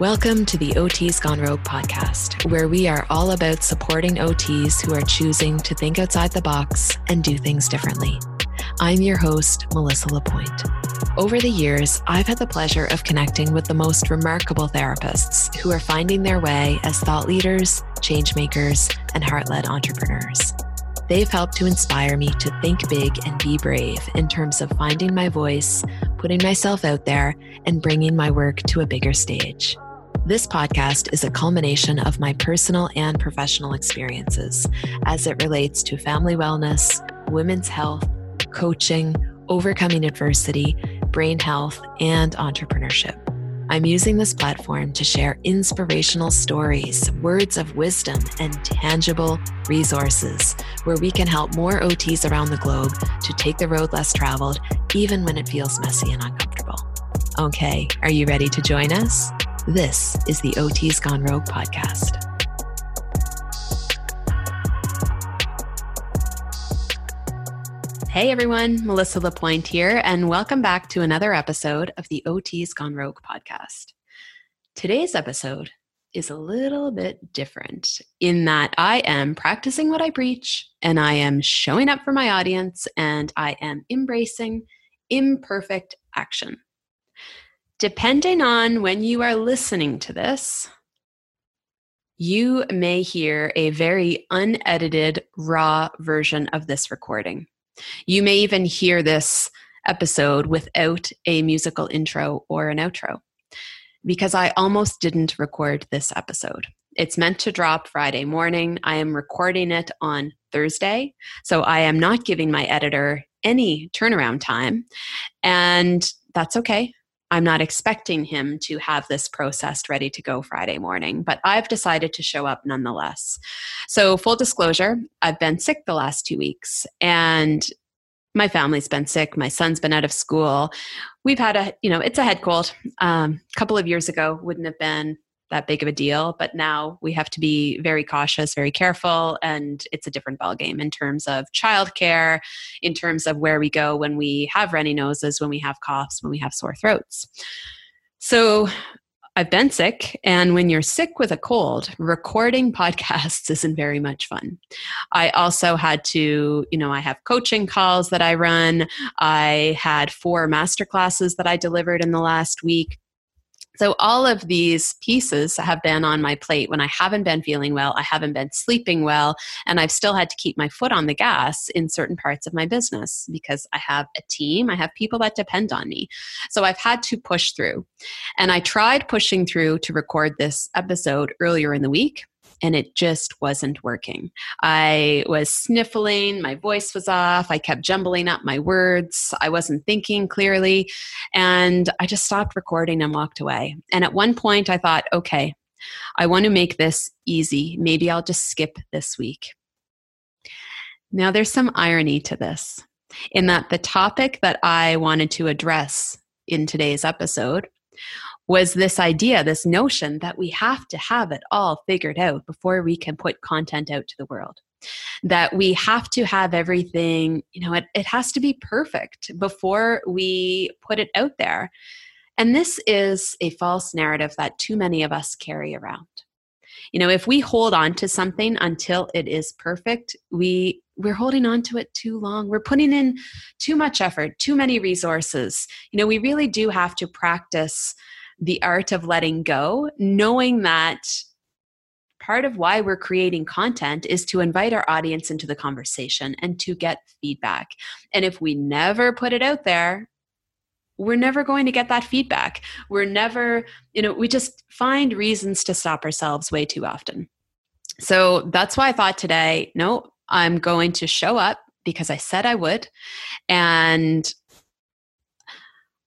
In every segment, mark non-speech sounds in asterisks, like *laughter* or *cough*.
Welcome to the OTs Gone Rogue podcast, where we are all about supporting OTs who are choosing to think outside the box and do things differently. I'm your host, Melissa Lapointe. Over the years, I've had the pleasure of connecting with the most remarkable therapists who are finding their way as thought leaders, change makers, and heart led entrepreneurs. They've helped to inspire me to think big and be brave in terms of finding my voice, putting myself out there, and bringing my work to a bigger stage. This podcast is a culmination of my personal and professional experiences as it relates to family wellness, women's health, coaching, overcoming adversity, brain health, and entrepreneurship. I'm using this platform to share inspirational stories, words of wisdom, and tangible resources where we can help more OTs around the globe to take the road less traveled, even when it feels messy and uncomfortable. Okay, are you ready to join us? This is the OT's Gone Rogue podcast. Hey everyone, Melissa Lapointe here, and welcome back to another episode of the OT's Gone Rogue podcast. Today's episode is a little bit different in that I am practicing what I preach and I am showing up for my audience and I am embracing imperfect action. Depending on when you are listening to this, you may hear a very unedited, raw version of this recording. You may even hear this episode without a musical intro or an outro because I almost didn't record this episode. It's meant to drop Friday morning. I am recording it on Thursday. So I am not giving my editor any turnaround time. And that's okay. I'm not expecting him to have this processed ready to go Friday morning, but I've decided to show up nonetheless. So, full disclosure, I've been sick the last two weeks and my family's been sick. My son's been out of school. We've had a, you know, it's a head cold. Um, a couple of years ago wouldn't have been that big of a deal but now we have to be very cautious very careful and it's a different ballgame in terms of childcare in terms of where we go when we have runny noses when we have coughs when we have sore throats so I've been sick, and when you're sick with a cold, recording podcasts *laughs* isn't very much fun. I also had to, you know, I have coaching calls that I run. I had four master classes that I delivered in the last week. So, all of these pieces have been on my plate when I haven't been feeling well, I haven't been sleeping well, and I've still had to keep my foot on the gas in certain parts of my business because I have a team, I have people that depend on me. So, I've had to push through. And I tried pushing through to record this episode earlier in the week and it just wasn't working. I was sniffling, my voice was off, I kept jumbling up my words, I wasn't thinking clearly, and I just stopped recording and walked away. And at one point, I thought, okay, I want to make this easy. Maybe I'll just skip this week. Now, there's some irony to this in that the topic that I wanted to address in today's episode was this idea, this notion that we have to have it all figured out before we can put content out to the world. That we have to have everything, you know, it, it has to be perfect before we put it out there. And this is a false narrative that too many of us carry around. You know, if we hold on to something until it is perfect, we we're holding on to it too long. We're putting in too much effort, too many resources. You know, we really do have to practice the art of letting go, knowing that part of why we're creating content is to invite our audience into the conversation and to get feedback. And if we never put it out there, we're never going to get that feedback. We're never, you know, we just find reasons to stop ourselves way too often. So that's why I thought today, no, I'm going to show up because I said I would. And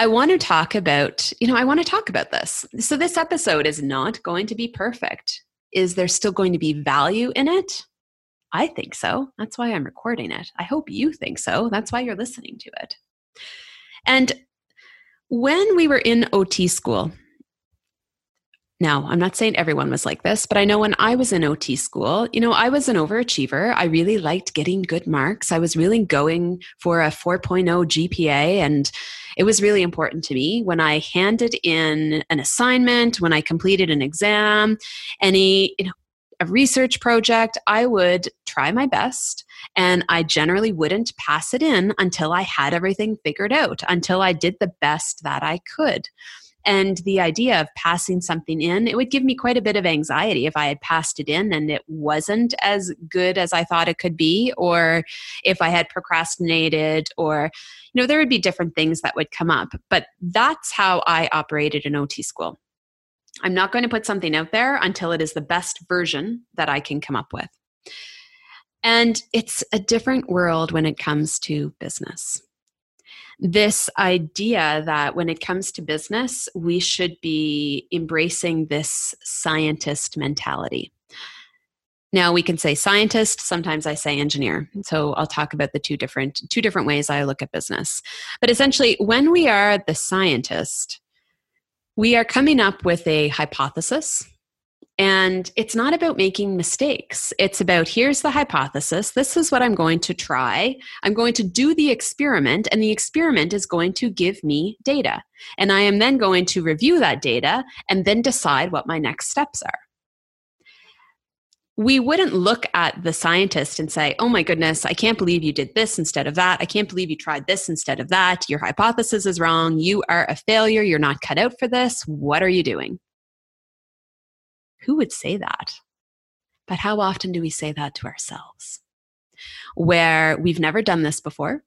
I want to talk about, you know, I want to talk about this. So, this episode is not going to be perfect. Is there still going to be value in it? I think so. That's why I'm recording it. I hope you think so. That's why you're listening to it. And when we were in OT school, now, I'm not saying everyone was like this, but I know when I was in OT school, you know, I was an overachiever. I really liked getting good marks. I was really going for a 4.0 GPA and It was really important to me when I handed in an assignment, when I completed an exam, any, you know, a research project, I would try my best and I generally wouldn't pass it in until I had everything figured out, until I did the best that I could. And the idea of passing something in, it would give me quite a bit of anxiety if I had passed it in and it wasn't as good as I thought it could be, or if I had procrastinated, or, you know, there would be different things that would come up. But that's how I operated in OT school. I'm not going to put something out there until it is the best version that I can come up with. And it's a different world when it comes to business. This idea that when it comes to business, we should be embracing this scientist mentality. Now we can say scientist, sometimes I say engineer. So I'll talk about the two different two different ways I look at business. But essentially when we are the scientist, we are coming up with a hypothesis. And it's not about making mistakes. It's about here's the hypothesis. This is what I'm going to try. I'm going to do the experiment, and the experiment is going to give me data. And I am then going to review that data and then decide what my next steps are we wouldn't look at the scientist and say, oh my goodness, I can't believe you did this instead of that. I can't believe you tried this instead of that. Your hypothesis is wrong. You are a failure. You're not cut out for this. What are you doing? Who would say that? But how often do we say that to ourselves? Where we've never done this before,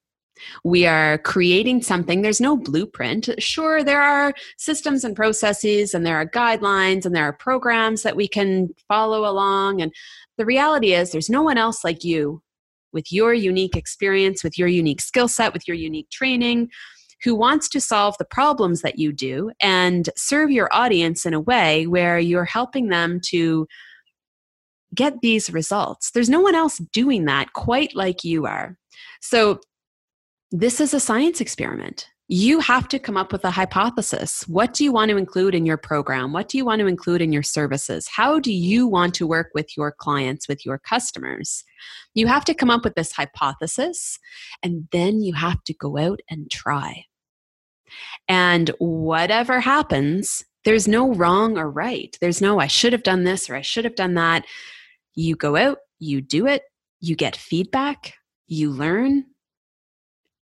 we are creating something. There's no blueprint. Sure, there are systems and processes, and there are guidelines, and there are programs that we can follow along. And the reality is, there's no one else like you with your unique experience, with your unique skill set, with your unique training who wants to solve the problems that you do and serve your audience in a way where you're helping them to get these results. There's no one else doing that quite like you are. So this is a science experiment. You have to come up with a hypothesis. What do you want to include in your program? What do you want to include in your services? How do you want to work with your clients, with your customers? You have to come up with this hypothesis, and then you have to go out and try. And whatever happens, there's no wrong or right. There's no, I should have done this or I should have done that. You go out, you do it, you get feedback, you learn,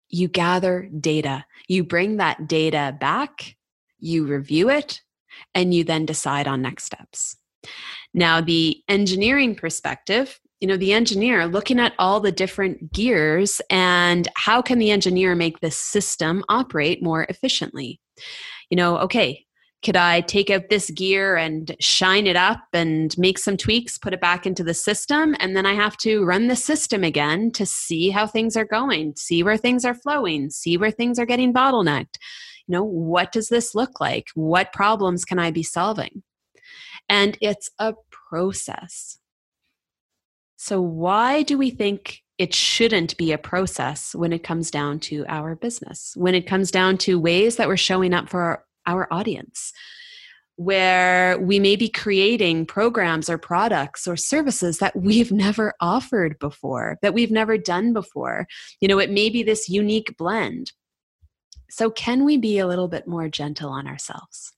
you gather data. You bring that data back, you review it, and you then decide on next steps. Now, the engineering perspective, you know, the engineer looking at all the different gears and how can the engineer make this system operate more efficiently? You know, okay, could I take out this gear and shine it up and make some tweaks, put it back into the system? And then I have to run the system again to see how things are going, see where things are flowing, see where things are getting bottlenecked. You know, what does this look like? What problems can I be solving? And it's a process. So, why do we think it shouldn't be a process when it comes down to our business, when it comes down to ways that we're showing up for our, our audience where we may be creating programs or products or services that we've never offered before, that we've never done before. You know, it may be this unique blend. So, can we be a little bit more gentle on ourselves?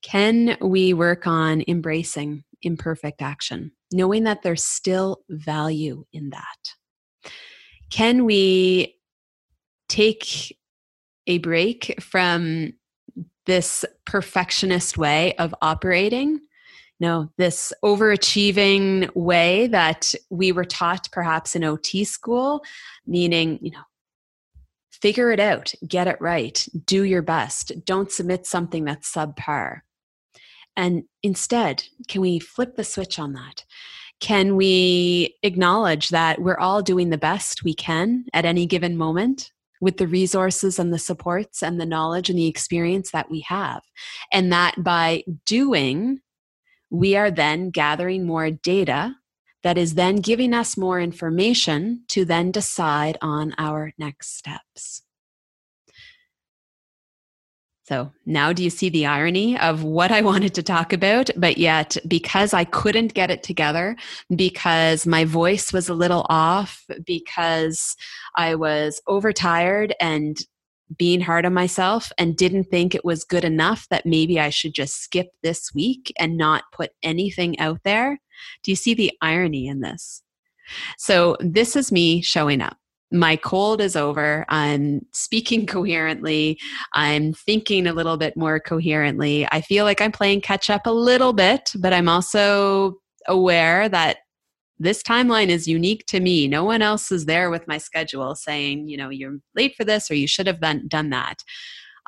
Can we work on embracing imperfect action, knowing that there's still value in that? Can we take a break from this perfectionist way of operating no this overachieving way that we were taught perhaps in ot school meaning you know figure it out get it right do your best don't submit something that's subpar and instead can we flip the switch on that can we acknowledge that we're all doing the best we can at any given moment with the resources and the supports and the knowledge and the experience that we have. And that by doing, we are then gathering more data that is then giving us more information to then decide on our next steps. So now do you see the irony of what I *laughs* wanted to talk about? But yet, because I couldn't get it together, because my voice was a little off, because I was overtired and being hard on myself and didn't think it was good enough that maybe I should just skip this week and not put anything out there. Do you see the irony in this? So, this is me showing up. My cold is over. I'm speaking *laughs* coherently. I'm thinking a little bit more coherently. I feel like I'm playing catch up a little bit, but I'm also aware that this timeline is unique to me. No one else is there with my schedule saying, you know, you're late for this or you should have done, done that.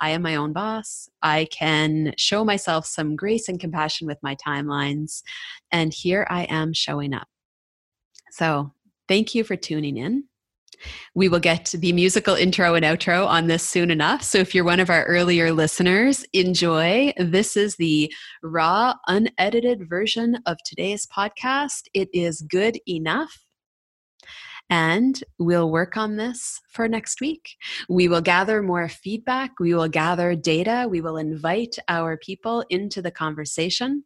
I am my own boss. I can show myself some grace and compassion with my timelines. And here I am showing up. So, thank you for tuning in. We will get the musical intro and outro on this soon enough. So if you're one of our earlier listeners, enjoy. This is the raw, unedited version of today's podcast. It is good enough. And we'll work on this for next week. We will gather more feedback. We will gather data. We will invite our people into the conversation.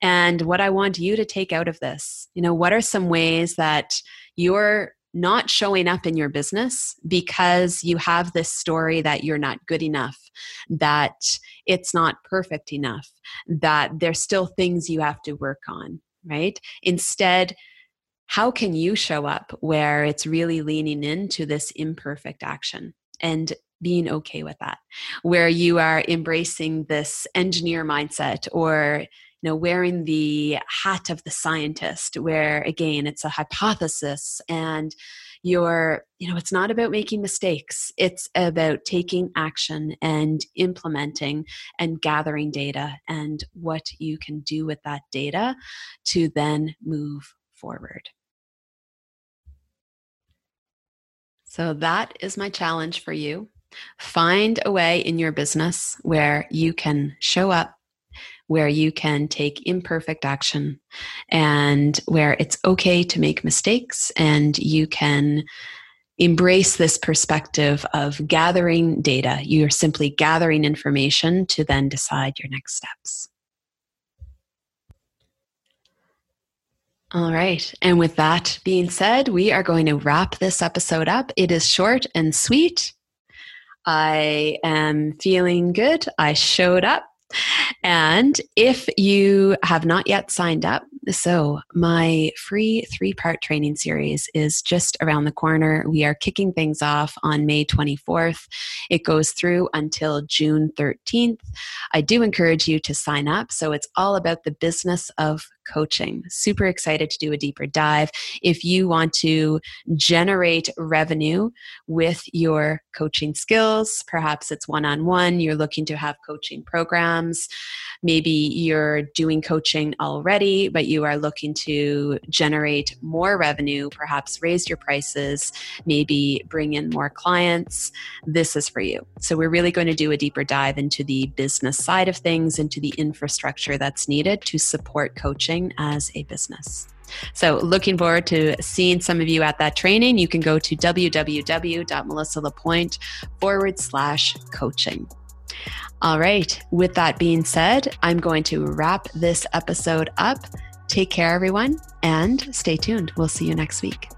And what I want you to take out of this, you know, what are some ways that you're not showing up in your business because you have this story that you're not good enough, that it's not perfect enough, that there's still things you have to work on, right? Instead, how can you show up where it's really leaning into this imperfect action and being okay with that, where you are embracing this engineer mindset or you know wearing the hat of the scientist where again it's a hypothesis and you're you know it's not about making mistakes. It's about taking action and implementing and gathering data and what you can do with that data to then move forward. So that is my challenge for you. Find a way in your business where you can show up where you can take imperfect action and where it's okay to make mistakes and you can embrace this perspective of gathering data. You're simply gathering information to then decide your next steps. All right. And with that being said, we are going to wrap this episode up. It is short and sweet. I am feeling good. I showed up. And if you have not yet signed up, so my free three part training series is just around the corner. We are kicking things off on May 24th. It goes through until June 13th. I do encourage you to sign up. So it's all about the business of coaching. Super excited to do a deeper dive. If you want to generate revenue with your coaching skills, perhaps it's one on one, you're looking to have coaching programs, maybe you're doing coaching already, but you are looking to generate more revenue, perhaps raise your prices, maybe bring in more clients, this is for you. So, we're really going to do a deeper dive into the business side of things, into the infrastructure that's needed to support coaching as a business. So, looking forward to seeing some of you at that training. You can go to www.melissalapointe forward slash coaching. All right. With that being said, I'm going to wrap this episode up. Take care, everyone, and stay tuned. We'll see you next week.